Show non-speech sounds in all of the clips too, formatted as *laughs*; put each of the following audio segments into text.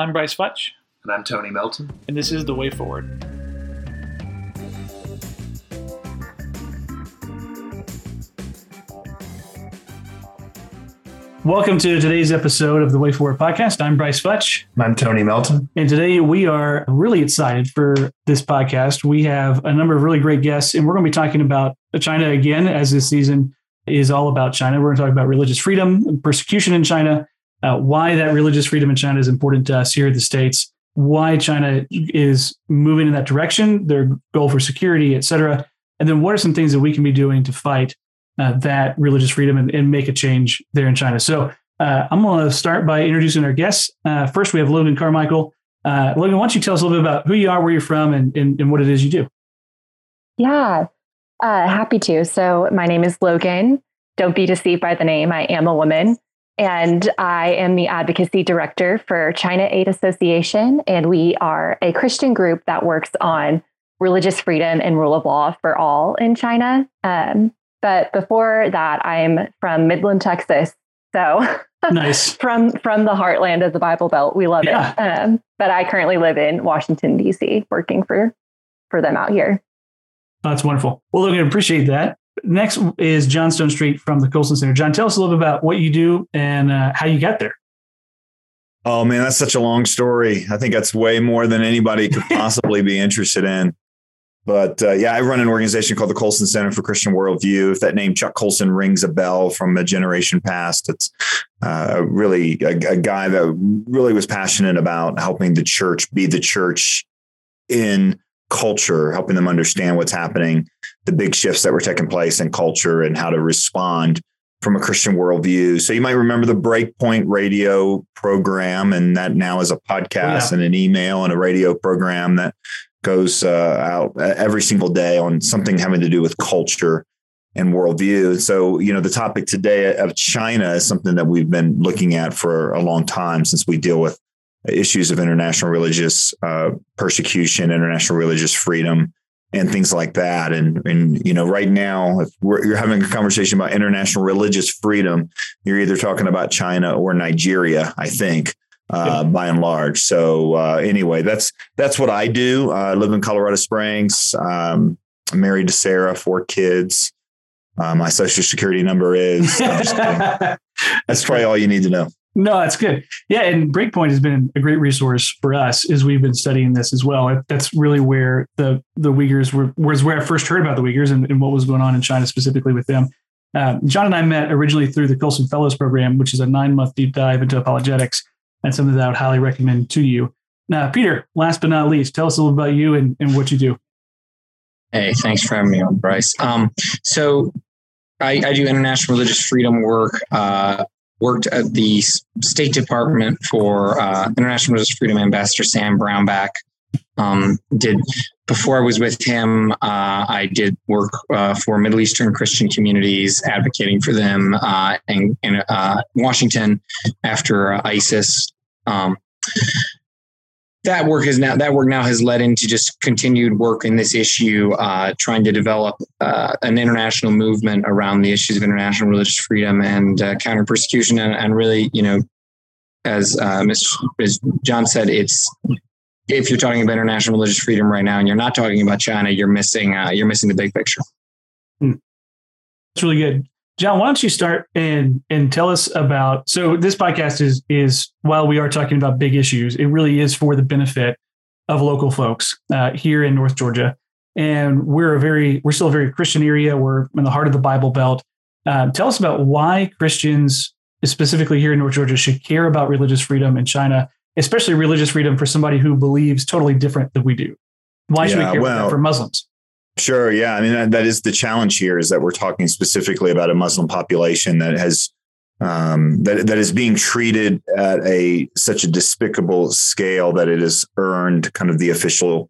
I'm Brice Futch, And I'm Tony Melton. and this is The Way Forward. Welcome to today's episode of the Way Forward podcast. I'm Brice Futch, And I'm Tony Melton. and today we are really excited for this podcast. We have a number of really great guests, and we're going to be talking about China again, as this season is all about China. We're going to talk about religious freedom and persecution in China, uh, why that religious freedom in China is important to us here in the States, why China is moving in that direction, their goal for security, et cetera. And then what are some things that we can be doing to fight uh, that religious freedom and, and make a change there in China? So uh, I'm going to start by introducing our guests. Uh, first, we have Logan Carmichael. Uh, Logan, why don't you tell us a little bit about who you are, where you're from, and, and, and what it is you do? Yeah, uh, happy to. So, my name is Logan. Don't be deceived by the name. I am a woman, and I am the advocacy director for China Aid Association. And we are a Christian group that works on religious freedom and rule of law for all in China. Um, but before that, I'm from Midland, Texas. So, *laughs* Nice. from from the heartland of the Bible Belt, we love Yeah. it. Um, but I currently live in Washington D.C., working for for them out here. That's wonderful. Well, Logan, appreciate that. Next is John Stonestreet from the Colson Center. John, tell us a little bit about what you do and uh, how you got there. Oh man, that's such a long story. I think that's way more than anybody could *laughs* possibly be interested in. But uh, yeah, I run an organization called the Colson Center for Christian Worldview. If that name Chuck Colson rings a bell from a generation past, it's uh, really a, a guy that really was passionate about helping the church be the church in culture, helping them understand what's happening, the big shifts that were taking place in culture, and how to respond from a Christian worldview. So you might remember the Breakpoint radio program, and that now is a podcast Yeah. and an email and a radio program that goes uh, out every single day on something having to do with culture and worldview. So, you know, the topic today of China is something that we've been looking at for a long time since we deal with issues of international religious uh, persecution, international religious freedom, and things like that. And and you know, right now, if we're, you're having a conversation about international religious freedom, you're either talking about China or Nigeria. I think. Uh, by and large. So uh, anyway, that's that's what I do. Uh, I live in Colorado Springs. Um, I'm married to Sarah, four kids. Uh, my social security number is. *laughs* That's probably all you need to know. No, that's good. Yeah, and Breakpoint has been a great resource for us as we've been studying this as well. That's really where the the Uyghurs were was where I first heard about the Uyghurs and, and what was going on in China specifically with them. Um, John and I met originally through the Colson Fellows Program, which is a nine month deep dive into apologetics, and something that I would highly recommend to you. Now, Peter, last but not least, tell us a little about you and, and what you do. Hey, thanks for having me on, Brice. Um, so I, I do international religious freedom work. Uh, worked at the State Department for uh, International Religious Freedom Ambassador Sam Brownback. Um, did before I was with him, uh, I did work uh, for Middle Eastern Christian communities, advocating for them uh, in, in uh, Washington after uh, ISIS. Um, that work has now that work now has led into just continued work in this issue, uh, trying to develop uh, an international movement around the issues of international religious freedom and uh, counter persecution, and, and really, you know, as uh, Ms. as John said, it's if you're talking about international religious freedom right now, and you're not talking about China, you're missing uh, you're missing the big picture. It's really good. John, why don't you start and and tell us about so this podcast is is while we are talking about big issues, it really is for the benefit of local folks uh, here in North Georgia. And we're a very we're still a very Christian area. We're in the heart of the Bible Belt. Um, tell us about why Christians, specifically here in North Georgia, should care about religious freedom in China, especially religious freedom for somebody who believes totally different than we do. Why should Yeah, we care about well- that for Muslims? Sure. Yeah. I mean, that, is the challenge here is that we're talking specifically about a Muslim population that has um, that that is being treated at a such a despicable scale that it has earned kind of the official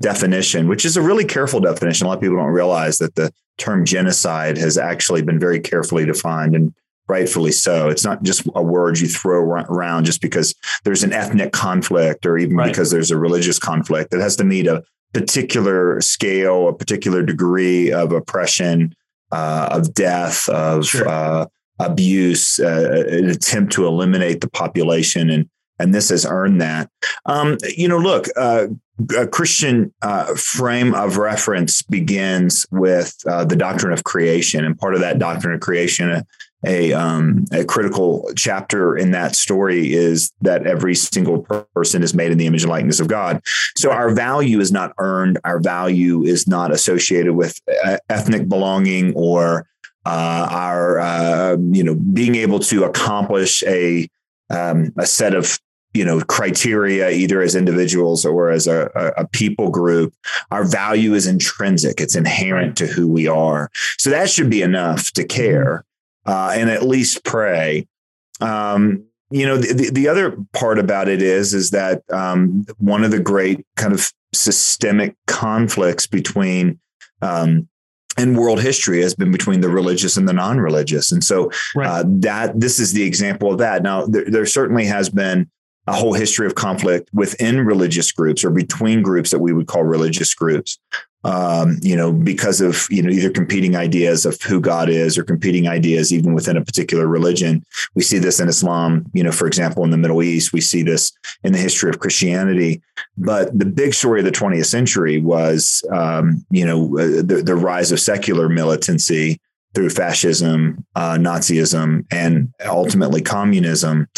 definition, which is a really careful definition. A lot of people don't realize that the term genocide has actually been very carefully defined and rightfully so. It's not just a word you throw around just because there's an ethnic conflict or even Right. because there's a religious conflict. It has to meet a particular scale, a particular degree of oppression, uh, of death, of Sure. uh, abuse, uh, an attempt to eliminate the population and and this has earned that. Um, you know, look, uh, a Christian uh, frame of reference begins with uh, the doctrine of creation, and part of that doctrine of creation, a um, a critical chapter in that story is that every single person is made in the image and likeness of God. So our value is not earned. Our value is not associated with uh, ethnic belonging or uh, our uh, you know being able to accomplish a um, a set of you know criteria either as individuals or as a, a, people group. Our value is intrinsic. It's inherent to who we are. So that should be enough to care uh, and at least pray. Um, you know the, the other part about it is is that um, one of the great kind of systemic conflicts between um, in world history has been between the religious and the non-religious. And so right. uh, that this is the example of that. Now there, there, certainly has been a whole history of conflict within religious groups or between groups that we would call religious groups. Um, you know because of you know either competing ideas of who god is or competing ideas even within a particular religion. We see this in islam you know for example in the middle east. We see this in the history of christianity. But the big story of the 20th century was um, you know uh, the, the rise of secular militancy through fascism uh, nazism and ultimately communism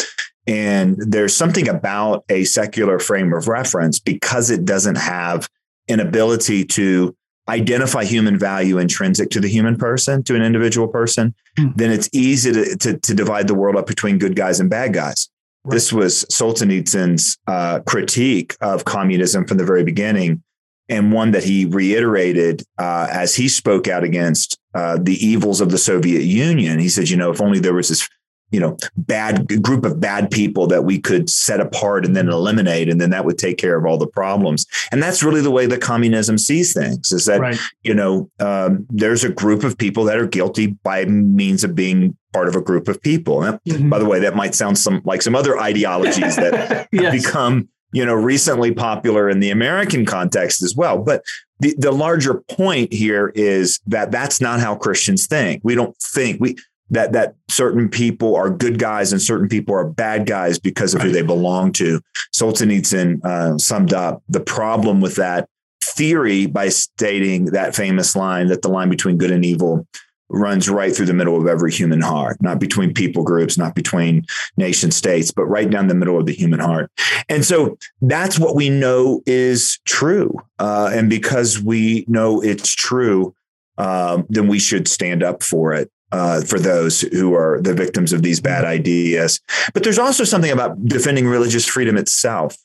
and there's something about a secular frame of reference because it doesn't have an ability to identify human value intrinsic to the human person, to an individual person, hmm. then it's easy to, to, to, divide the world up between good guys and bad guys. Right. This was Solzhenitsyn's uh, critique of communism from the very beginning, and one that he reiterated uh, as he spoke out against uh, the evils of the Soviet Union. He said, you know, if only there was this you know bad group of bad people that we could set apart and then eliminate and then that would take care of all the problems and that's really the way that communism sees things is that right. you know um, there's a group of people that are guilty by means of being part of a group of people mm-hmm. by the way that might sound some like some other ideologies that *laughs* yes. become you know recently popular in the american context as well but the, the larger point here is that that's not how christians think we don't think we that that certain people are good guys and certain people are bad guys because of right. who they belong to. Solzhenitsyn uh, summed up the problem with that theory by stating that famous line that the line between good and evil runs right through the middle of every human heart, not between people groups, not between nation states, but right down the middle of the human heart. And so that's what we know is true. Uh, and because we know it's true, um, then we should stand up for it uh, for those who are the victims of these bad ideas. But there's also something about defending religious freedom itself.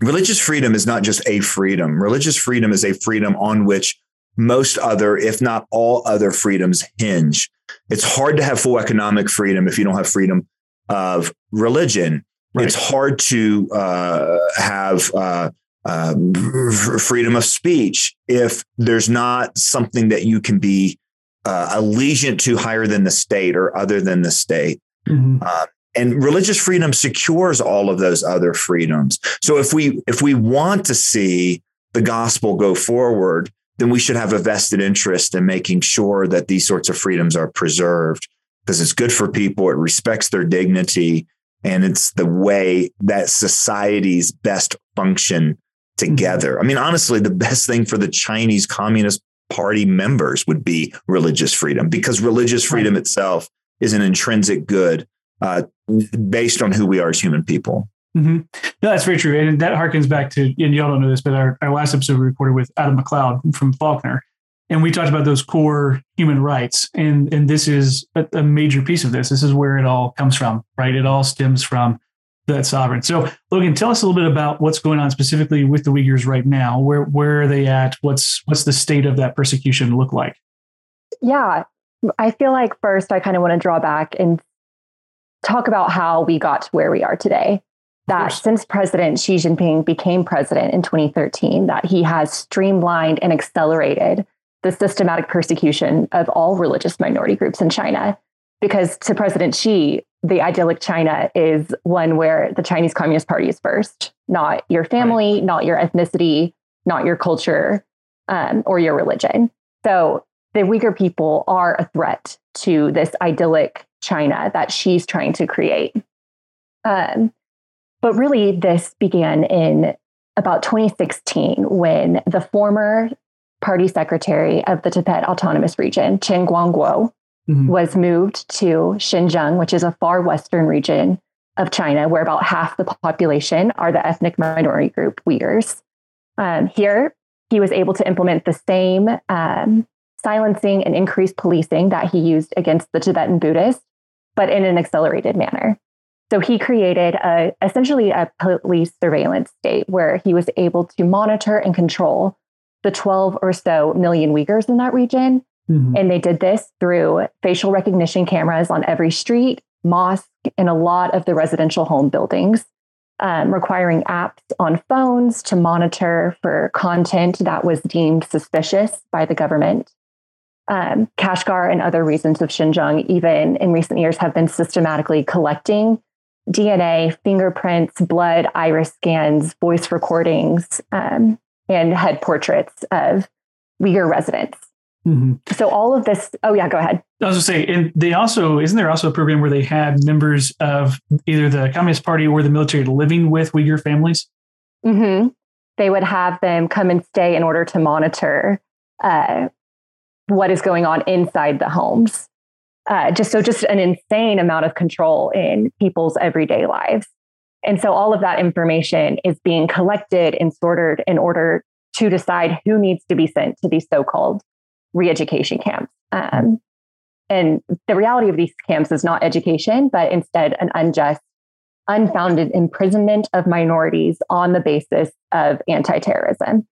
Religious freedom is not just a freedom. Religious freedom is a freedom on which most other, if not all other freedoms hinge. It's hard to have full economic freedom if you don't have freedom of religion. Right. It's hard to uh, have uh, uh, freedom of speech if there's not something that you can be uh, allegiant to higher than the state or other than the state. Mm-hmm. Uh, and religious freedom secures all of those other freedoms. So if we if we want to see the gospel go forward, then we should have a vested interest in making sure that these sorts of freedoms are preserved because it's good for people. It respects their dignity, and it's the way that societies best function together. I mean, honestly, the best thing for the Chinese Communist party members would be religious freedom because religious freedom right. itself is an intrinsic good uh, based on who we are as human people. Mm-hmm. No, that's very true. And that harkens back to, and y'all don't know this, but our, our last episode we recorded with Adam MacLeod from Faulkner. And we talked about those core human rights. And, and this is a, a major piece of this. This is where it all comes from, right? It all stems from that sovereign. So, Logan, tell us a little bit about what's going on specifically with the Uyghurs right now. Where where are they at? What's what's the state of that persecution look like? Yeah, I feel like first I kind of want to draw back and talk about how we got to where we are today. That since President Xi Jinping became president in 2013, that he has streamlined and accelerated the systematic persecution of all religious minority groups in China. Because to President Xi, the idyllic China is one where the Chinese Communist Party is first, not your family, right. not your ethnicity, not your culture, um, or your religion. So the Uyghur people are a threat to this idyllic China that Xi's trying to create. Um, But really, this began in about 2016 when the former party secretary of the Tibet Autonomous Region, Chen Quanguo, mm-hmm. was moved to Xinjiang, which is a far western region of China, where about half the population are the ethnic minority group Uyghurs. Um, here, he was able to implement the same um, silencing and increased policing that he used against the Tibetan Buddhists, but in an accelerated manner. So he created a, essentially a police surveillance state where he was able to monitor and control the 12 or so million Uyghurs in that region. Mm-hmm. And they did this through facial recognition cameras on every street, mosque, and a lot of the residential home buildings, um, requiring apps on phones to monitor for content that was deemed suspicious by the government. Um, Kashgar and other regions of Xinjiang, even in recent years, have been systematically collecting DNA, fingerprints, blood, iris scans, voice recordings, um, and head portraits of Uyghur residents. Mm-hmm. So all of this. Oh yeah, go ahead. I was going to say, and they also isn't there also a program where they had members of either the Communist Party or the military living with Uyghur families? Mm-hmm. They would have them come and stay in order to monitor uh, what is going on inside the homes. Uh, just so, just an insane amount of control in people's everyday lives. And so all of that information is being collected and sorted in order to decide who needs to be sent to these so-called re-education camps. Um, and the reality of these camps is not education, but instead an unjust, unfounded imprisonment of minorities on the basis of anti-terrorism.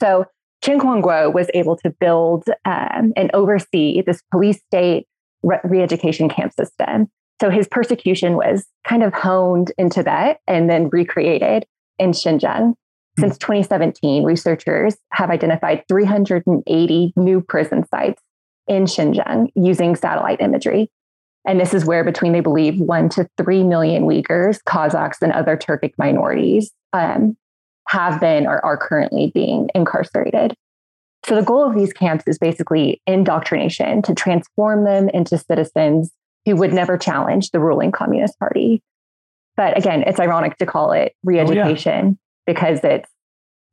So Chen Quanguo was able to build um, and oversee this police state re education camp system so his persecution was kind of honed in Tibet and then recreated in Xinjiang. Since 2017, researchers have identified 380 new prison sites in Xinjiang using satellite imagery. And this is where between they believe one to three million Uyghurs, Kazakhs, and other Turkic minorities um, have been or are currently being incarcerated. So the goal of these camps is basically indoctrination to transform them into citizens who would never challenge the ruling Communist Party. But again, it's ironic to call it re education oh, yeah. Because it's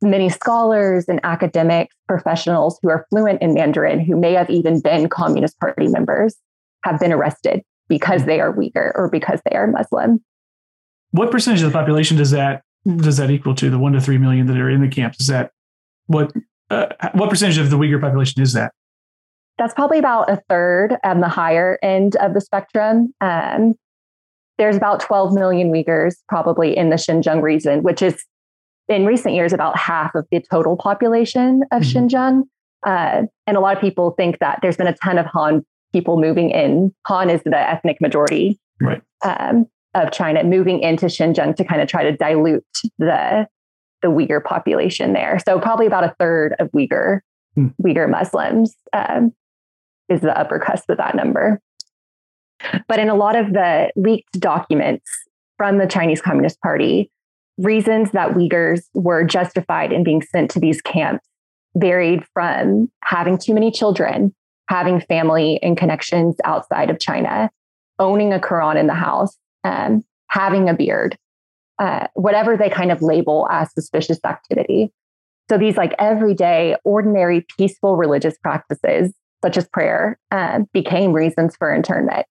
many scholars and academics, professionals who are fluent in Mandarin, who may have even been Communist Party members, have been arrested because they are Uyghur or because they are Muslim. What percentage of the population does that does that equal to the one to three million that are in the camps? Is that what uh, what percentage of the Uyghur population is that? that's probably about a third on the higher end of the spectrum. Um, there's about 12 million Uyghurs probably in the Xinjiang region, which is in recent years about half of the total population of mm-hmm. Xinjiang. Uh, and a lot of people think that there's been a ton of Han people moving in. Han is the ethnic majority right. um, of China, moving into Xinjiang to kind of try to dilute the the Uyghur population there. So probably about a third of Uyghur mm. Uyghur Muslims um, is the upper cusp of that number. But in a lot of the leaked documents from the Chinese Communist Party, reasons that Uyghurs were justified in being sent to these camps varied from having too many children, having family and connections outside of China, owning a Quran in the house, um, having a beard, uh, whatever they kind of label as suspicious activity. So these like everyday, ordinary, peaceful religious practices such as prayer, uh, became reasons for internment.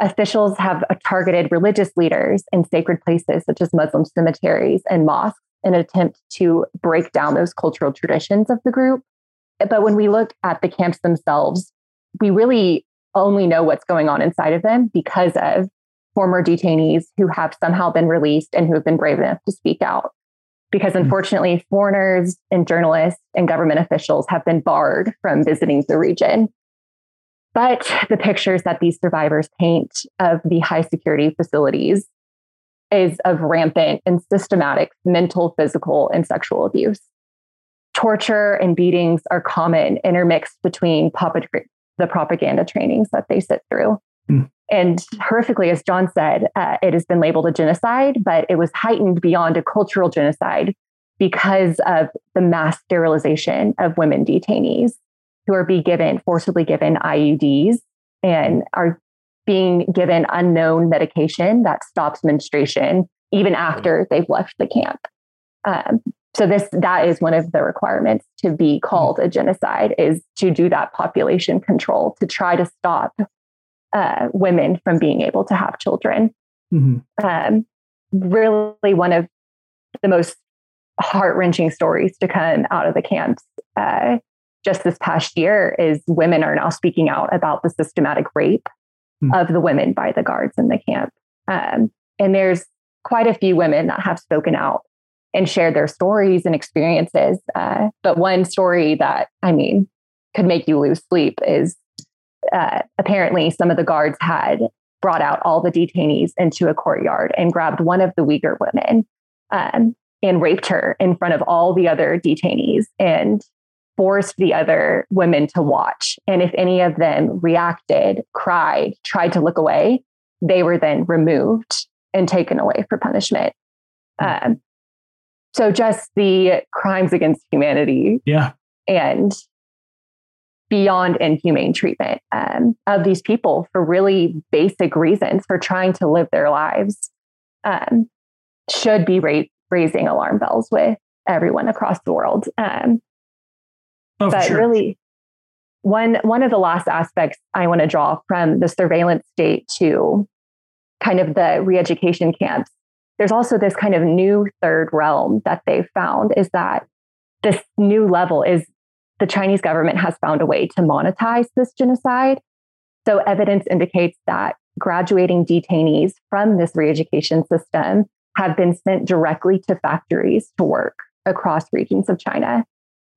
Officials have targeted religious leaders in sacred places such as Muslim cemeteries and mosques in an attempt to break down those cultural traditions of the group. But when we look at the camps themselves, we really only know what's going on inside of them because of former detainees who have somehow been released and who have been brave enough to speak out because hmm. unfortunately, foreigners and journalists and government officials have been barred from visiting the region. But the pictures that these survivors paint of the high security facilities is of rampant and systematic mental, physical, and sexual abuse. Torture and beatings are common, intermixed between the propaganda trainings that they sit through. Mm. And horrifically, as John said, uh, it has been labeled a genocide, but it was heightened beyond a cultural genocide because of the mass sterilization of women detainees who are being given, forcibly given IUDs and are being given unknown medication that stops menstruation even after they've left the camp. Um, so this that is one of the requirements to be called a genocide is to do that population control to try to stop uh, women from being able to have children. Mm-hmm. Um, really, one of the most heart wrenching stories to come out of the camps uh, just this past year is women are now speaking out about the systematic rape mm-hmm. of the women by the guards in the camp. Um, and there's quite a few women that have spoken out and shared their stories and experiences. Uh, but one story that, I mean, could make you lose sleep is uh, apparently some of the guards had brought out all the detainees into a courtyard and grabbed one of the Uyghur women um, and raped her in front of all the other detainees and forced the other women to watch. And if any of them reacted, cried, tried to look away, they were then removed and taken away for punishment. Mm. Um, so just the crimes against humanity. Yeah. And beyond inhumane treatment um, of these people for really basic reasons for trying to live their lives um, should be ra- raising alarm bells with everyone across the world. Um, oh, but sure. really, one one of the last aspects I want to draw from the surveillance state to kind of the re-education camps there's also this kind of new third realm that they've found is that this new level is the Chinese government has found a way to monetize this genocide. So evidence indicates that graduating detainees from this re-education system have been sent directly to factories to work across regions of China.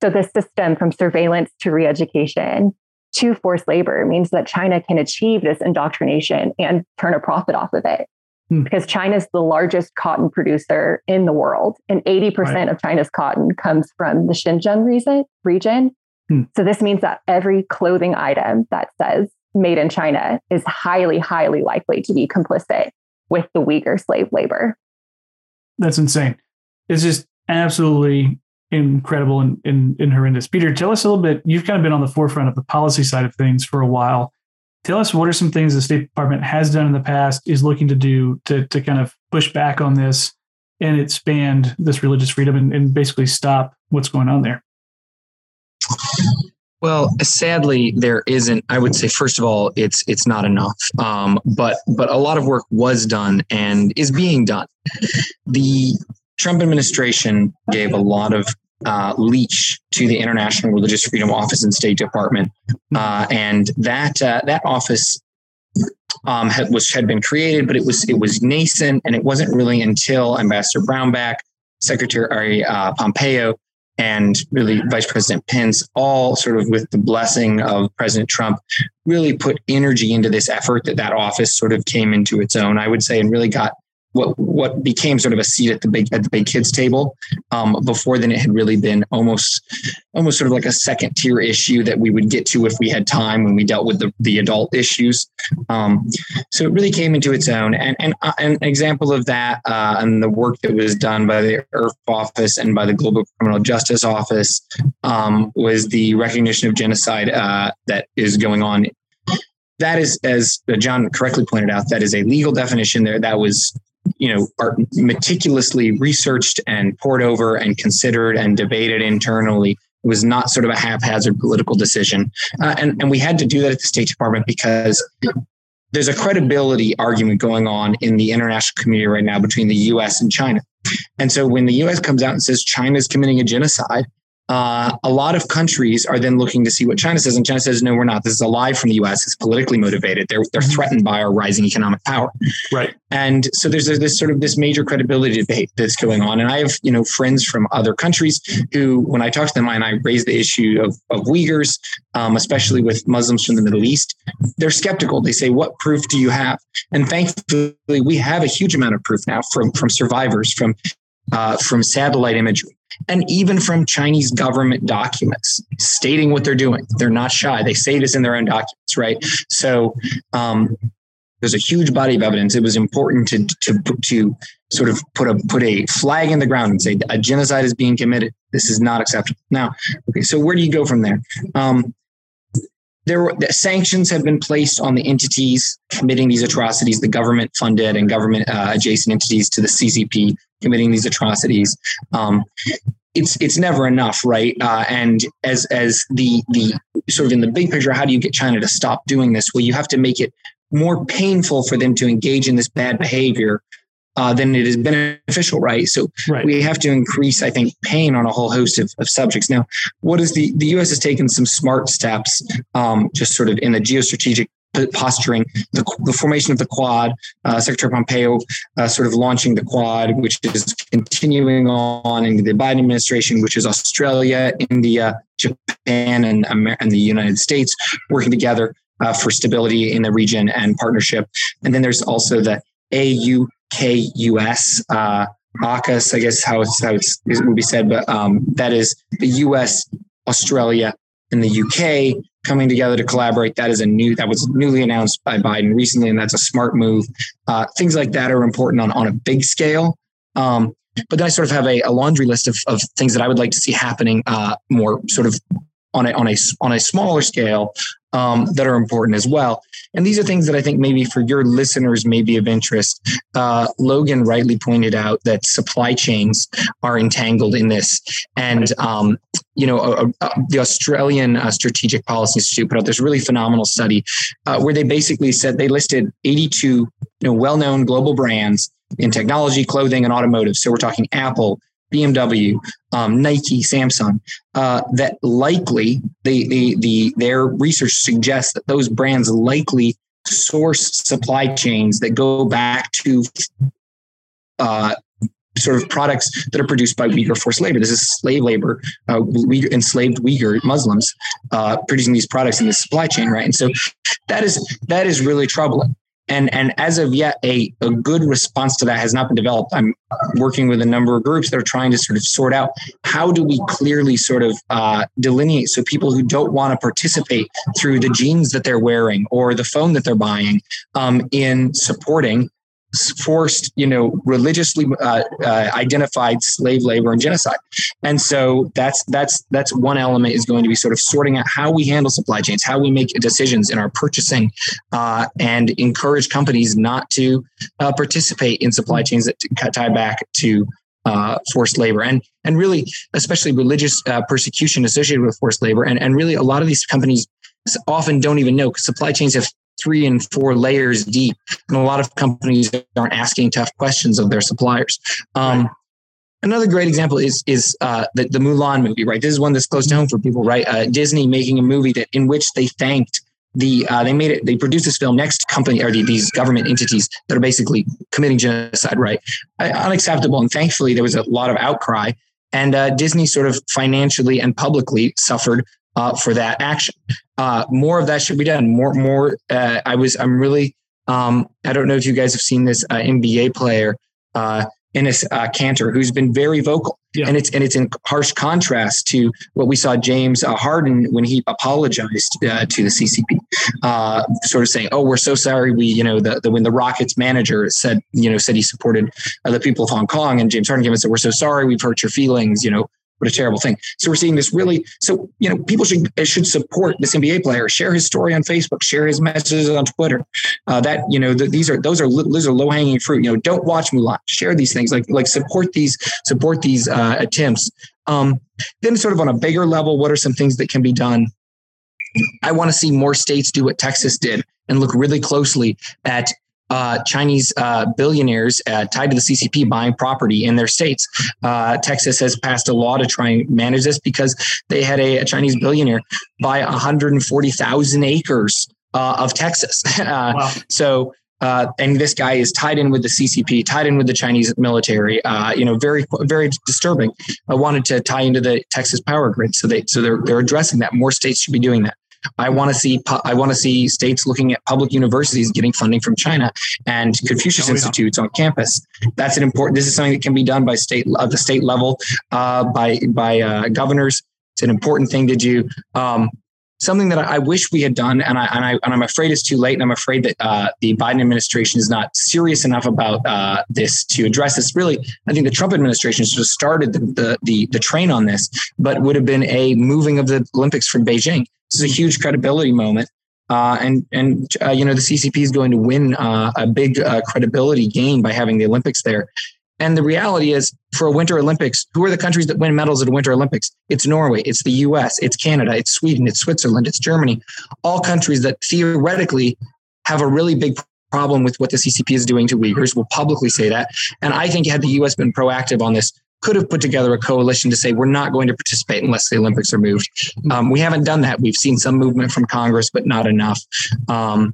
So this system from surveillance to re-education to forced labor means that China can achieve this indoctrination and turn a profit off of it. Hmm. because China is the largest cotton producer in the world, and 80% right. of China's cotton comes from the Xinjiang region. region. Hmm. So this means that every clothing item that says made in China is highly, highly likely to be complicit with the Uyghur slave labor. That's insane. It's just absolutely incredible and, and, and horrendous. Peter, tell us a little bit. You've kind of been on the forefront of the policy side of things for a while tell us what are some things the State Department has done in the past, is looking to do to, to kind of push back on this and expand this religious freedom and, and basically stop what's going on there? Well, sadly, there isn't. I would say, first of all, it's it's not enough. Um, but but a lot of work was done and is being done. The Trump administration gave a lot of uh, leash to the International Religious Freedom Office and State Department, uh, and that uh, that office um, had, was had been created, but it was it was nascent, and it wasn't really until Ambassador Brownback, Secretary uh, Pompeo, and really Vice President Pence, all sort of with the blessing of President Trump, really put energy into this effort that that office sort of came into its own. I would say, and really got what what became sort of a seat at the big at the big kids table. Um, before then, it had really been almost almost sort of like a second tier issue that we would get to if we had time when we dealt with the, the adult issues. Um, so it really came into its own. And and uh, an example of that uh, and the work that was done by the IRF office and by the Global Criminal Justice Office um, was the recognition of genocide uh, that is going on that is, as John correctly pointed out, that is a legal definition there that was you know are meticulously researched and poured over and considered and debated internally. It was not sort of a haphazard political decision. Uh, and, and we had to do that at the state department because there's a credibility argument going on in the international community right now between the us and china. And so when the us comes out and says china is committing a genocide uh, a lot of countries are then looking to see what China says, and China says, "No, we're not. This is a lie from the U.S. It's politically motivated. They're they're mm-hmm. threatened by our rising economic power." Right. And so there's this sort of this major credibility debate that's going on, and I have you know friends from other countries who, when I talk to them, and I raise the issue of of Uyghurs, um, especially with Muslims from the Middle East, they're skeptical. They say, "What proof do you have?" And thankfully, we have a huge amount of proof now from from survivors, from uh, from satellite imagery and even from Chinese government documents stating what they're doing. They're not shy. They say this in their own documents, right? So um, there's a huge body of evidence. It was important to to to sort of put a put a flag in the ground and say a genocide is being committed. This is not acceptable. Now, okay, so where do you go from there? Um, there were the sanctions have been placed on the entities committing these atrocities, the government funded and government uh, adjacent entities to the CCP committing these atrocities. Um, it's it's never enough, right? Uh, and as as the the sort of in the big picture, how do you get China to stop doing this? Well, you have to make it more painful for them to engage in this bad behavior uh, then it is beneficial, right? So right. we have to increase, I think, pain on a whole host of, of subjects. Now, what is the the U.S. has taken some smart steps, um, just sort of in the geostrategic posturing, the, the formation of the Quad, uh, Secretary Pompeo uh, sort of launching the Quad, which is continuing on in the Biden administration, which is Australia, India, Japan, and, Amer- and the United States working together uh, for stability in the region and partnership. And then there's also the AU KUS, uh, AUKUS, I guess how it's how it's, it would be said, but um, that is the U.S., Australia, and the UK coming together to collaborate. That is a new that was newly announced by Biden recently, and that's a smart move. Uh, things like that are important on on a big scale. Um, but then I sort of have a, a laundry list of, of things that I would like to see happening uh, more sort of on a on a on a smaller scale um, that are important as well. And these are things that I think maybe for your listeners may be of interest. Uh, Logan rightly pointed out that supply chains are entangled in this, and um, you know the Australian uh, Strategic Policy Institute put out this really phenomenal study uh, where they basically said they listed 82 you know well-known global brands in technology, clothing, and automotive. So we're talking Apple, BMW, um, Nike, Samsung, uh, that likely the, the, the, their research suggests that those brands likely source supply chains that go back to uh, sort of products that are produced by Uyghur forced labor. This is slave labor, uh, Uyghur, enslaved Uyghur Muslims uh, producing these products in the supply chain, right? And so that is that is really troubling and and as of yet a, a good response to that has not been developed. I'm working with a number of groups that are trying to sort of sort out how do we clearly sort of uh, delineate so people who don't want to participate through the jeans that they're wearing or the phone that they're buying um, in supporting forced, you know, religiously uh, uh, identified slave labor and genocide. And so that's that's that's one element is going to be sort of sorting out how we handle supply chains, how we make decisions in our purchasing, uh, and encourage companies not to uh, participate in supply chains that tie back to uh, forced labor and and really especially religious uh, persecution associated with forced labor and and really a lot of these companies often don't even know because supply chains have three and four layers deep. And a lot of companies aren't asking tough questions of their suppliers. Um, Another great example is is uh, the, the Mulan movie, right? This is one that's close to home for people, right? Uh, Disney making a movie that in which they thanked the uh, they made it they produced this film next company or the, these government entities that are basically committing genocide, right? Uh, unacceptable, and thankfully there was a lot of outcry, and uh, Disney sort of financially and publicly suffered uh, for that action. Uh, more of that should be done. More, more. Uh, I was. I'm really. Um, I don't know if you guys have seen this uh, NBA player, uh, Enes uh, Kanter, who's been very vocal, yeah. and it's and it's in harsh contrast to what we saw James uh, Harden when he apologized uh, to the CCP, uh, sort of saying, "Oh, we're so sorry." We, you know, the, the when the Rockets manager said, you know, said he supported uh, the people of Hong Kong, and James Harden came and said, "We're so sorry. We've hurt your feelings." You know, what a terrible thing. So we're seeing this really. So you know, people should should support this NBA player. Share his story on Facebook. Share his messages on Twitter. Uh, that you know, the, these are those are those are low hanging fruit. You know, don't watch Mulan. Share these things. Like like support these support these uh, attempts. Um, then, sort of on a bigger level, what are some things that can be done? I want to see more states do what Texas did and look really closely at uh, Chinese uh, billionaires uh, tied to the CCP buying property in their states. Uh, Texas has passed a law to try and manage this because they had a, a Chinese billionaire buy 140,000 acres uh, of Texas. *laughs* Uh, wow. So. and this guy is tied in with the CCP, tied in with the Chinese military. you know, very, very disturbing. I wanted to tie into the Texas power grid, so they, so they're they're addressing that. More states should be doing that. I want to see I want to see states looking at public universities getting funding from China and Confucius oh, institutes on campus. That's an important. This is something that can be done by state at the state level uh, by by uh, governors. It's an important thing to do. Um, something that I wish we had done, and I and I and I'm afraid it's too late, and I'm afraid that uh, the Biden administration is not serious enough about uh, this to address this. Really, I think the Trump administration should have started the, the the the train on this, but would have been a moving of the Olympics from Beijing This is a huge credibility moment. Uh, and and uh, you know the CCP is going to win uh, a big uh, credibility gain by having the Olympics there. And the reality is, for a Winter Olympics, who are the countries that win medals at a Winter Olympics? It's Norway, it's the U.S., it's Canada, it's Sweden, it's Switzerland, it's Germany. All countries that theoretically have a really big problem with what the CCP is doing to Uyghurs. Will publicly say that. And I think had the U.S. been proactive on this, could have put together a coalition to say we're not going to participate unless the Olympics are moved. Um, we haven't done that. We've seen some movement from Congress, but not enough. Um,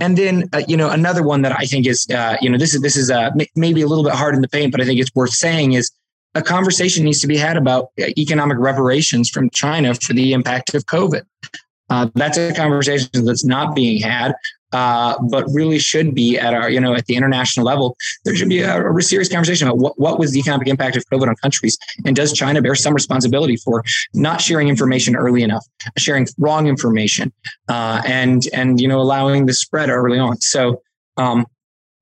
and then, uh, you know, another one that I think is, uh, you know, this is this is uh, maybe a little bit hard in the paint, but I think it's worth saying is a conversation needs to be had about uh, economic reparations from China for the impact of COVID. Uh, that's a conversation that's not being had uh, but really should be at our, you know, at the international level. There should be a, a, serious conversation about what, what was the economic impact of COVID on countries, and does China bear some responsibility for not sharing information early enough, sharing wrong information, uh, and and you know allowing the spread early on. So um,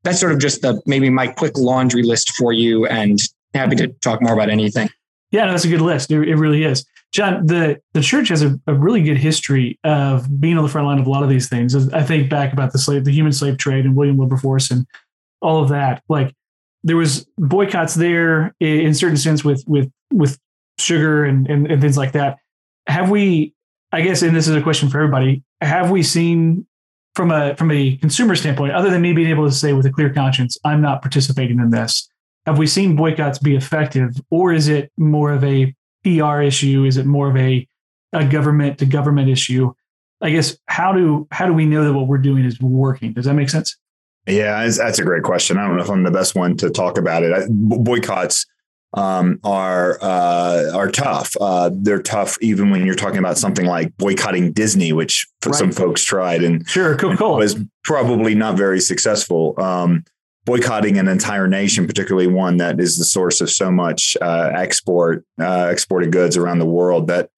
that's sort of just the maybe my quick laundry list for you, and happy to talk more about anything. Yeah, that's a good list. It, it really is. John, the, the church has a, a, really good history of being on the front line of a lot of these things. I think back about the slave, the human slave trade and William Wilberforce and all of that. Like there was boycotts there in certain sense with with with sugar and, and, and things like that. Have we, I guess, and this is a question for everybody, have we seen from a from a consumer standpoint, other than me being able to say with a clear conscience, I'm not participating in this, have we seen boycotts be effective, or is it more of a PR issue? Is it more of a, a government to government issue? I guess how do how do we know that what we're doing is working? Does that make sense? Yeah, that's a great question. I don't know if I'm the best one to talk about it. Boycotts um, are uh, are tough. Uh, they're tough even when you're talking about something like boycotting Disney, which right. some folks tried and sure, Coca-Cola was probably not very successful. Um, boycotting an entire nation, particularly one that is the source of so much uh, export uh, exported goods around the world, that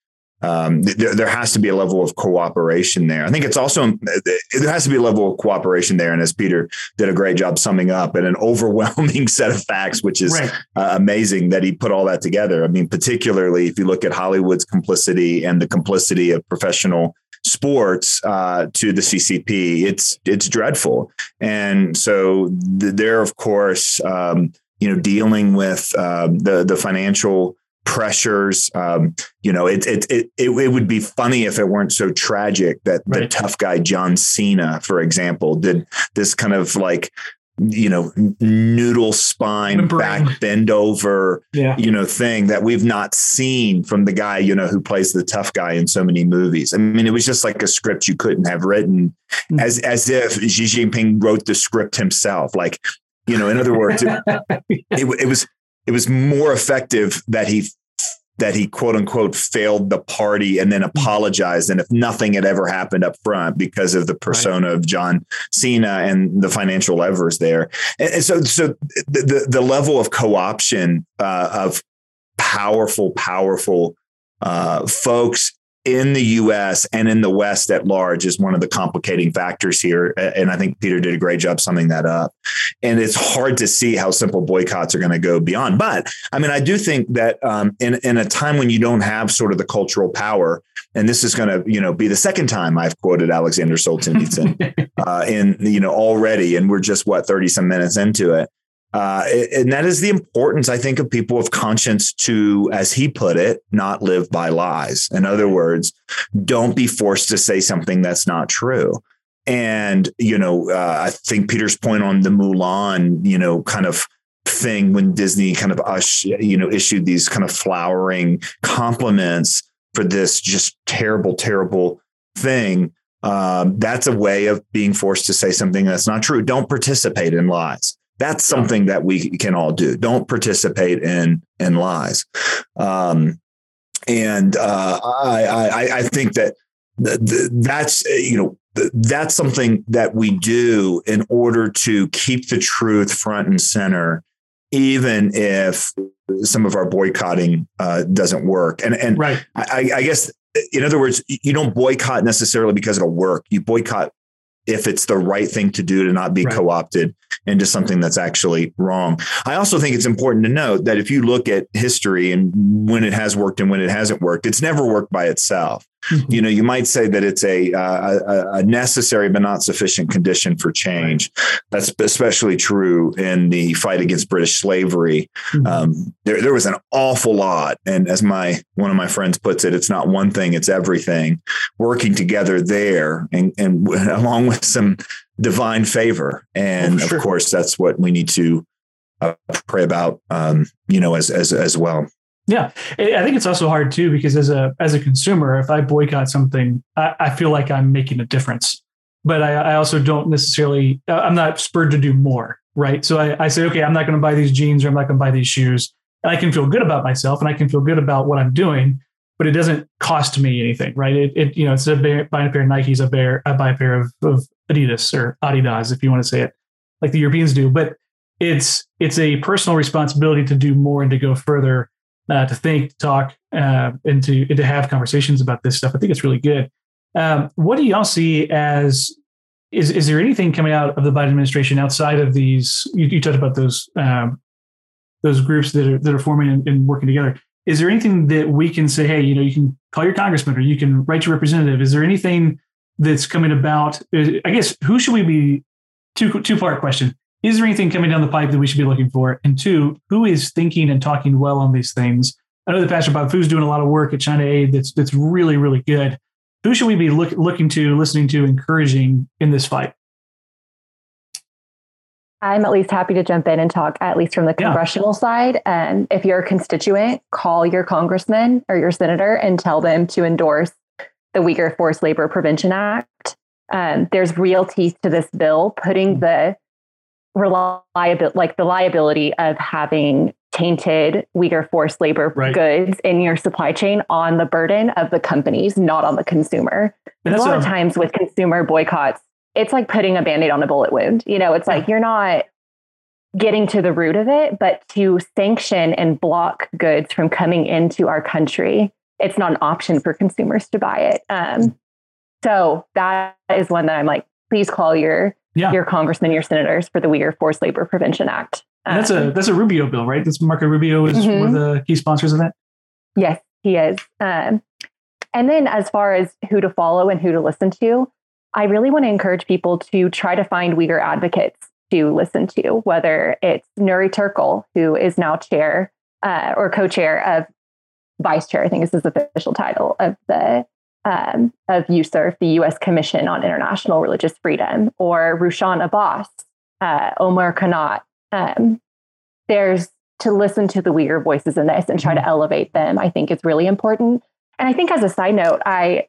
um, th- there has to be a level of cooperation there. I think it's also there has to be a level of cooperation there, and as Peter did a great job summing up, and an *laughs* overwhelming set of facts, which is right. uh, amazing that he put all that together. I mean, particularly if you look at Hollywood's complicity and the complicity of professional sports uh, to the CCP. It's it's dreadful, and so they're of course um, you know dealing with um, the the financial pressures. Um, you know, it, it, it it it would be funny if it weren't so tragic that right. the tough guy John Cena, for example, did this kind of like you know, noodle spine, back bend over, yeah. you know, thing that we've not seen from the guy, you know, who plays the tough guy in so many movies. I mean, it was just like a script you couldn't have written mm-hmm. as, as if Xi Jinping wrote the script himself. Like, you know, in other words, it, *laughs* it, it was, it was more effective that he that he quote unquote failed the party and then mm-hmm. apologized. And if nothing had ever happened up front because of the persona right. of John Cena and the financial levers there. And, so, so the, the, the level of co-option uh, of powerful, powerful uh, folks in the US and in the West at large is one of the complicating factors here. And I think Peter did a great job summing that up. And it's hard to see how simple boycotts are going to go beyond. But I mean, I do think that um, in, in a time when you don't have sort of the cultural power, and this is going to, you know, be the second time I've quoted Alexander Solzhenitsyn *laughs* uh, in, you know, already, and we're just what, 30 some minutes into it. Uh, and that is the importance, I think, of people of conscience to, as he put it, not live by lies. In other words, don't be forced to say something that's not true. And, you know, uh, I think Peter's point on the Mulan, you know, kind of thing when Disney kind of, ush, you know, issued these kind of flowering compliments for this just terrible, terrible thing. Um, that's a way of being forced to say something that's not true. Don't participate in lies. That's something that we can all do. Don't participate in in lies. Um, and uh, I, I, I think that that's you know that's something that we do in order to keep the truth front and center, even if some of our boycotting uh, doesn't work. And and right. I, I guess in other words, you don't boycott necessarily because it'll work. You boycott if it's the right thing to do to not be right. co-opted into something that's actually wrong. I also think it's important to note that if you look at history and when it has worked and when it hasn't worked, it's never worked by itself. Mm-hmm. You know, you might say that it's a, uh, a, a necessary but not sufficient condition for change. That's especially true in the fight against British slavery. Mm-hmm. Um, there, there was an awful lot, and as my one of my friends puts it, it's not one thing; it's everything working together there, and, and *laughs* along with some divine favor. And oh, sure. of course, that's what we need to uh, pray about, um, you know, as as as well. Yeah, I think it's also hard too because as a as a consumer, if I boycott something, I, I feel like I'm making a difference. But I, I, also don't necessarily. I'm not spurred to do more, right? So I, I say, okay, I'm not going to buy these jeans or I'm not going to buy these shoes, and I can feel good about myself and I can feel good about what I'm doing. But it doesn't cost me anything, right? It, it you know, instead of buying a pair of Nikes, I buy, I buy a pair of, of Adidas or Adidas, if you want to say it, like the Europeans do. But it's it's a personal responsibility to do more and to go further uh, to think, to talk, uh, and to and to have conversations about this stuff. I think it's really good. Um, what do y'all see as is is there anything coming out of the Biden administration outside of these? You, you talked about those um, those groups that are that are forming and, and, working together. Is there anything that we can say? Hey, you know, you can call your congressman or you can write your representative. Is there anything that's coming about? I guess who should we be? Two two part question is there anything coming down the pipe that we should be looking for? And two, who is thinking and talking well on these things? I know that Pastor Bob Fu's doing a lot of work at China Aid that's that's really really good. Who should we be look, looking to, listening to, encouraging in this fight? I'm at least happy to jump in and talk, at least from the congressional yeah. side. And if you're a constituent, call your congressman or your senator and tell them to endorse the Uyghur Forced Labor Prevention Act. Um, there's real teeth to this bill, putting the reliability, like the liability of having tainted Uyghur forced labor right. goods in your supply chain on the burden of the companies, not on the consumer. a lot of times with consumer boycotts, it's like putting a band-aid on a bullet wound. You know, it's yeah. like you're not getting to the root of it, but to sanction and block goods from coming into our country, it's not an option for consumers to buy it. Um, so that is one that I'm like, please call your yeah. your congressmen, your senators for the Uyghur Forced Labor Prevention Act. Um, that's a um, that's a Rubio bill, right? That's Marco Rubio is mm-hmm. one of the key sponsors of that. Yes, he is. Um, and then as far as who to follow and who to listen to, I really want to encourage people to try to find Uyghur advocates to listen to, whether it's Nury Turkel, who is now chair uh, or co-chair of vice chair, I think this is his official title of the um, of USCIRF, the U.S. Commission on International Religious Freedom, or Rushan Abbas, uh, Omer Kanat. Um, there's to listen to the Uyghur voices in this and try to mm-hmm. elevate them. I think is really important. And I think, as a side note, I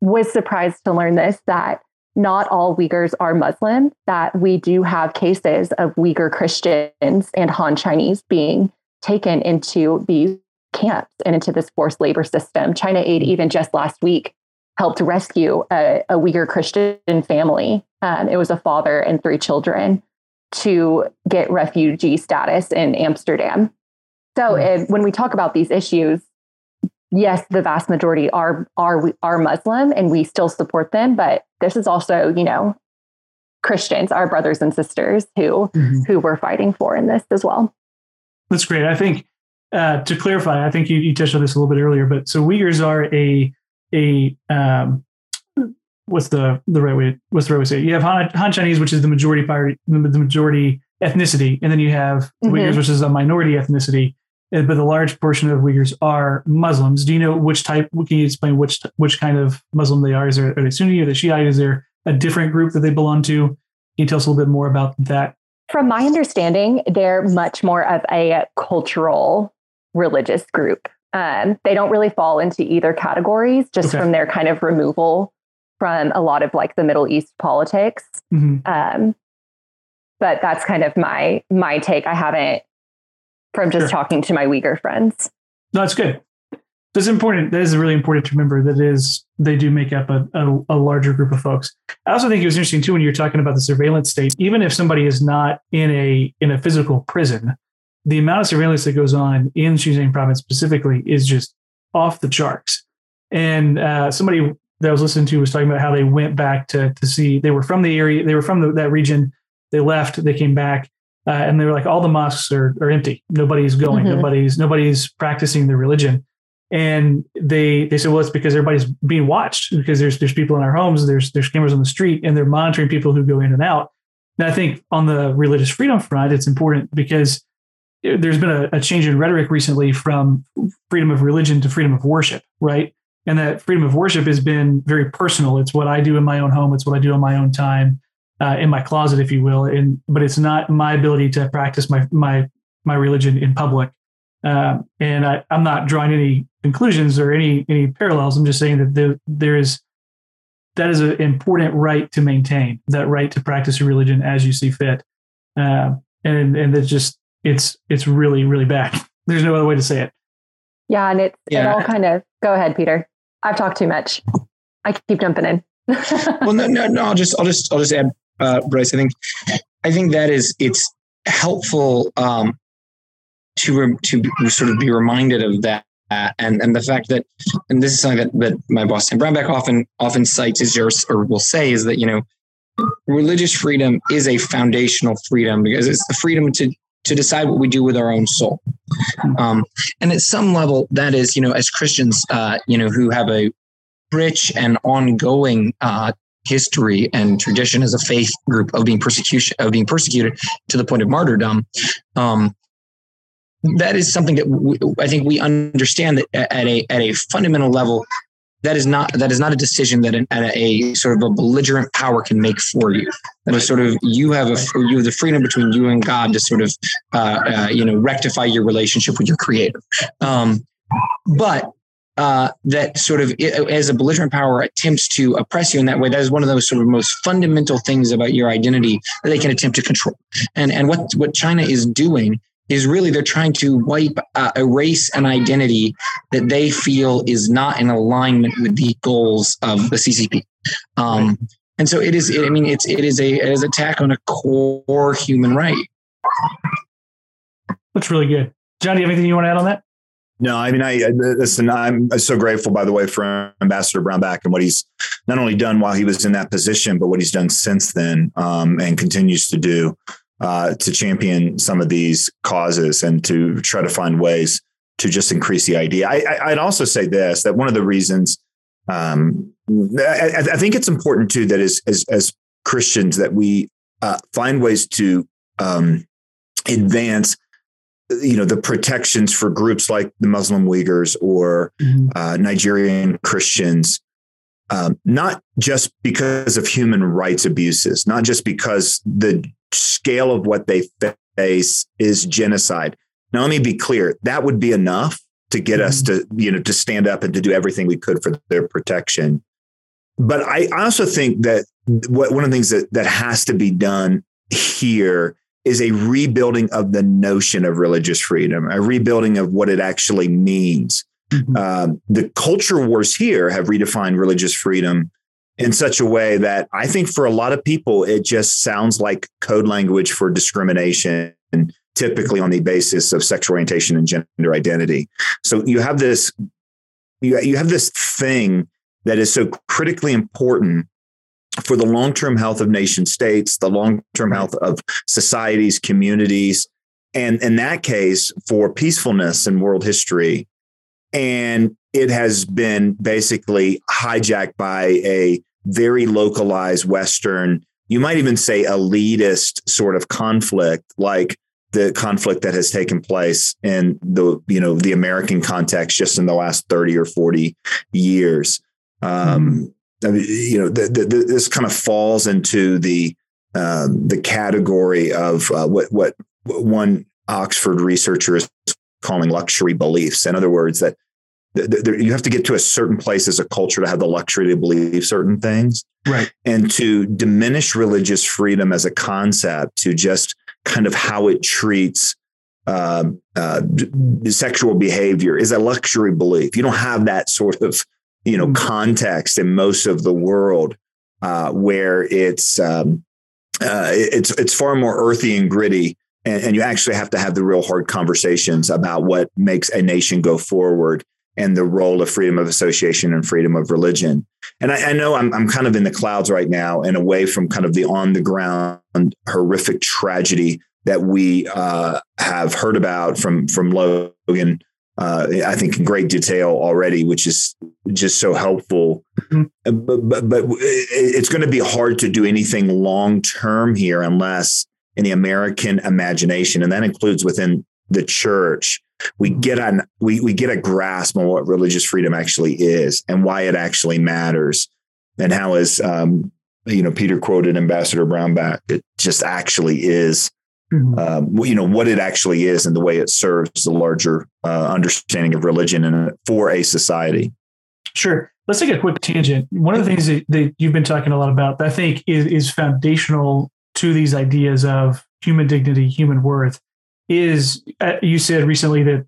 was surprised to learn this that not all Uyghurs are Muslim. That we do have cases of Uyghur Christians and Han Chinese being taken into these camps and into this forced labor system. China Aid, even just last week, helped rescue a, a Uyghur Christian family. Um, it was a father and three children to get refugee status in Amsterdam. So if, when we talk about these issues, yes, the vast majority are are are Muslim, and we still support them. But this is also, you know, Christians, our brothers and sisters who mm-hmm. who we're fighting for in this as well. That's great. I think uh, to clarify, I think you, you, touched on this a little bit earlier, but so Uyghurs are a a um, what's the the right way? What's the right way to say? It? You have Han, Han, Chinese, which is the majority party, the majority ethnicity, and then you have mm-hmm. Uyghurs, which is a minority ethnicity. Uh, but the large portion of Uyghurs are Muslims. Do you know which type? Can you explain which which kind of Muslim they are? Is there are they Sunni or the Shiite? Is there a different group that they belong to? Can you tell us a little bit more about that? From my understanding, they're much more of a cultural religious group. Um, they don't really fall into either categories just okay. from their kind of removal from a lot of like the Middle East politics. Mm-hmm. Um, but that's kind of my my take. I haven't from just sure. talking to my Uyghur friends. No, that's good. That's important. That is really important to remember. That is, they do make up a, a, a, larger group of folks. I also think it was interesting too when you're talking about the surveillance state. Even if somebody is not in a in a physical prison, the amount of surveillance that goes on in Xinjiang province specifically is just off the charts. And uh, somebody that I was listening to was talking about how they went back to to see they were from the area, they were from the, that region. They left, they came back, uh, and they were like, all the mosques are, are empty. Nobody's going. Mm-hmm. Nobody's nobody's practicing their religion. And they they said, well, it's because everybody's being watched because there's there's people in our homes, there's there's cameras on the street, and they're monitoring people who go in and out. And I think on the religious freedom front, it's important because there's been a, a change in rhetoric recently from freedom of religion to freedom of worship, right? And that freedom of worship has been very personal. It's what I do in my own home. It's what I do in my own time, uh, in my closet, if you will. And but it's not my ability to practice my my my religion in public. Uh, and I, am not drawing any conclusions or any any parallels. I'm just saying that there, there is that is an important right to maintain that right to practice your religion as you see fit. Uh, and and that just it's it's really really bad. *laughs* There's no other way to say it. Yeah, and it yeah. it all kind of go ahead, Peter. I've talked too much. I keep jumping in. *laughs* well, no, no, no. I'll just I'll just I'll just add, uh, Brice. I think I think that is it's helpful um, to re- to sort of be reminded of that. and and the fact that and this is something that, that my boss Sam Brownback often often cites is yours or will say is that you know religious freedom is a foundational freedom because it's the freedom to to decide what we do with our own soul. Um, and at some level, that is, you know, as Christians, uh, you know, who have a rich and ongoing uh, history and tradition as a faith group of being persecution of being persecuted to the point of martyrdom. Um, that is something that we, I think we understand that at a at a fundamental level, that is not that is not a decision that an, a sort of a belligerent power can make for you. That is sort of you have a you have the freedom between you and God to sort of uh, uh, you know rectify your relationship with your Creator. Um, but uh, that sort of as a belligerent power attempts to oppress you in that way that is one of those sort of most fundamental things about your identity that they can attempt to control and and what what china is doing is really they're trying to wipe, uh, erase an identity that they feel is not in alignment with the goals of the CCP. Um, right. And so it is. It, I mean, it's it is a it is attack on a core human right. That's really good, John. Do you have anything you want to add on that? No, I mean, I listen. I'm so grateful, by the way, for Ambassador Brownback and what he's not only done while he was in that position, but what he's done since then, um, and continues to do uh, to champion some of these causes and to try to find ways to just increase the idea. I, would also say this that one of the reasons um, I, I, think it's important too that as as, as Christians that we uh, find ways to um, advance you know the protections for groups like the Muslim Uyghurs or mm-hmm. uh, Nigerian Christians um, not just because of human rights abuses, not just because the scale of what they face is genocide. Now, let me be clear: that would be enough to get mm-hmm. us to, you know, to stand up and to do everything we could for their protection. But I also think that what, one of the things that that has to be done here is a rebuilding of the notion of religious freedom, a rebuilding of what it actually means. Mm-hmm. Um, the culture wars here have redefined religious freedom in such a way that I think for a lot of people, it just sounds like code language for discrimination, typically on the basis of sexual orientation and gender identity. So you have this, you, you have this thing that is so critically important for the long-term health of nation states, the long-term health of societies, communities, and in that case, for peacefulness in world history. And it has been basically hijacked by a very localized Western, you might even say elitist sort of conflict, like the conflict that has taken place in the you know the American context just in the last 30 or 40 years. Um, I mean, you know, the, the, the, this kind of falls into the um, the category of uh, what what one Oxford researcher is calling luxury beliefs. In other words, that you have to get to a certain place as a culture to have the luxury to believe certain things. Right. And to diminish religious freedom as a concept to just kind of how it treats uh, uh, sexual behavior is a luxury belief. You don't have that sort of, you know, mm-hmm. context in most of the world uh, where it's um, uh, it's it's far more earthy and gritty and, and, you actually have to have the real hard conversations about what makes a nation go forward and the role of freedom of association and freedom of religion. And I, I know I'm, I'm kind of in the clouds right now and away from kind of the on the ground horrific tragedy that we uh, have heard about from from Logan uh, I think in great detail already, which is just so helpful. Mm-hmm. But, but, but it's going to be hard to do anything long term here unless in the American imagination, and that includes within the church, we get on we we get a grasp on what religious freedom actually is and why it actually matters, and how as um, you know Peter quoted Ambassador Brownback, it just actually is Mm-hmm. Um, you know what it actually is and the way it serves the larger uh, understanding of religion and for a society. Sure. Let's take a quick tangent. One of the things that, that you've been talking a lot about, that I think, is, is foundational to these ideas of human dignity, human worth, is uh, you said recently that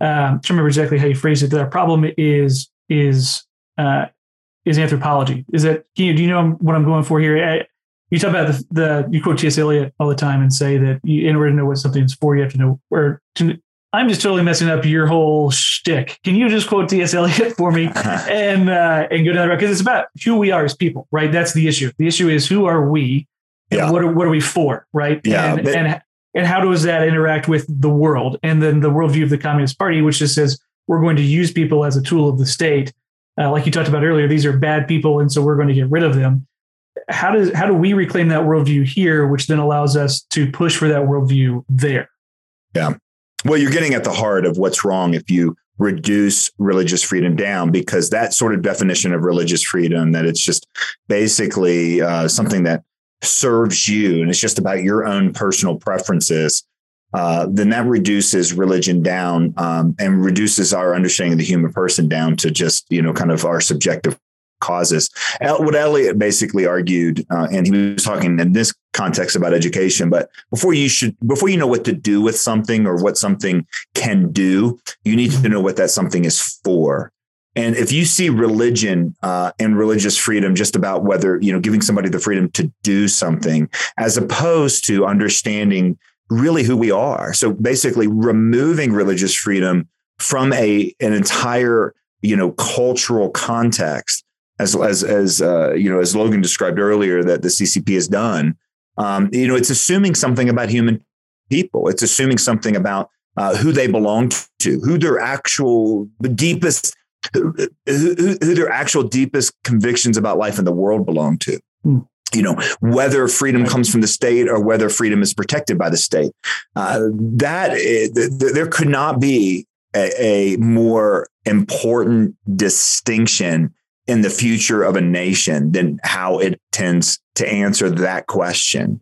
um, I remember exactly how you phrased it. That our problem is is uh, is anthropology. Is that you, do you know what I'm going for here? I, you talk about the, the you quote T.S. Eliot all the time and say that you, in order to know what something's for, you have to know where. To, I'm just totally messing up your whole shtick. Can you just quote T.S. Eliot for me *laughs* and uh, and go down the road because it's about who we are as people, right? That's the issue. The issue is who are we, and yeah. what are what are we for, right? Yeah, and, but- and and how does that interact with the world and then the worldview of the Communist Party, which just says we're going to use people as a tool of the state, uh, like you talked about earlier. These are bad people, and so we're going to get rid of them how does how do we reclaim that worldview here, which then allows us to push for that worldview there? Yeah. Well, you're getting at the heart of what's wrong if you reduce religious freedom down, because that sort of definition of religious freedom that it's just basically uh, something that serves you and it's just about your own personal preferences. Uh, then that reduces religion down um, and reduces our understanding of the human person down to just you know kind of our subjective causes. What Eliot basically argued, uh, and he was talking in this context about education, but before you should, before you know what to do with something or what something can do, you need to know what that something is for. And if you see religion uh, and religious freedom just about whether, you know, giving somebody the freedom to do something, as opposed to understanding really who we are. So basically removing religious freedom from a an entire you know cultural context as as as uh, you know, as Logan described earlier, that the CCP has done. Um, you know, it's assuming something about human people. It's assuming something about uh, who they belong to, who their actual deepest, who, who, who, their actual deepest convictions about life and the world belong to. Hmm. You know, whether freedom comes from the state or whether freedom is protected by the state. Uh, that is, there could not be a, a more important distinction in the future of a nation than how it tends to answer that question.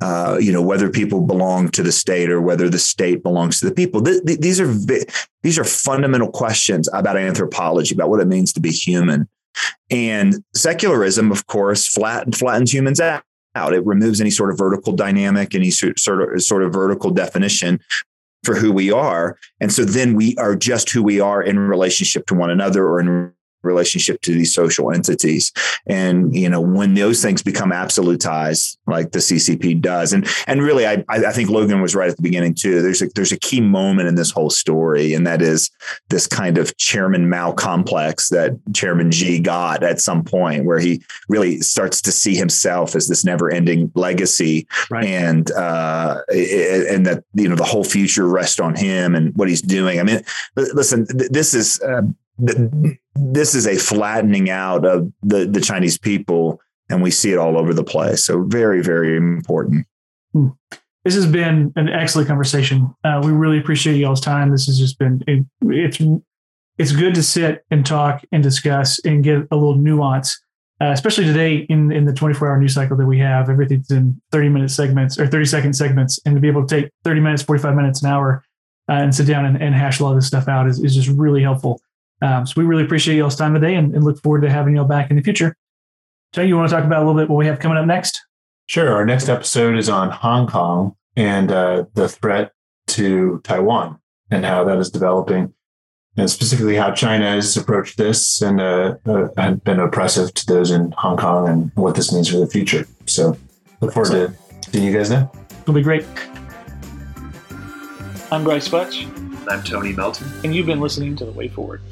Uh, you know, whether people belong to the state or whether the state belongs to the people. Th- th- these are these are fundamental questions about anthropology, about what it means to be human. And secularism, of course, flat, flattens humans out. It removes any sort of vertical dynamic, any sort of sort of vertical definition for who we are. And so then we are just who we are in relationship to one another or in relationship to these social entities. And you know when those things become absolutized like the ccp does and and really i i think logan was right at the beginning too. There's a there's a key moment in this whole story and that is this kind of chairman mao complex that chairman xi got at some point where he really starts to see himself as this never ending legacy. Right. and uh and that you know the whole future rests on him and what he's doing. I mean listen this is uh, this is a flattening out of the, the Chinese people, and we see it all over the place. So very, very important. Hmm. This has been an excellent conversation. Uh, we really appreciate y'all's time. This has just been it, it's it's good to sit and talk and discuss and get a little nuance, uh, especially today in in the 24 hour news cycle that we have. Everything's in 30 minute segments or 30 second segments, and to be able to take 30 minutes, 45 minutes, an hour, uh, and sit down and, and hash a lot of this stuff out is, is just really helpful. Um, so we really appreciate y'all's time today and, and, look forward to having y'all back in the future. Tony, you want to talk about a little bit what we have coming up next? Sure. Our next episode is on Hong Kong and uh, the threat to Taiwan and how that is developing, and specifically how China has approached this and uh, uh, been oppressive to those in Hong Kong and what this means for the future. So look forward to seeing you guys there. It'll be great. I'm Brice Futch. I'm Tony Melton. And you've been listening to The Way Forward.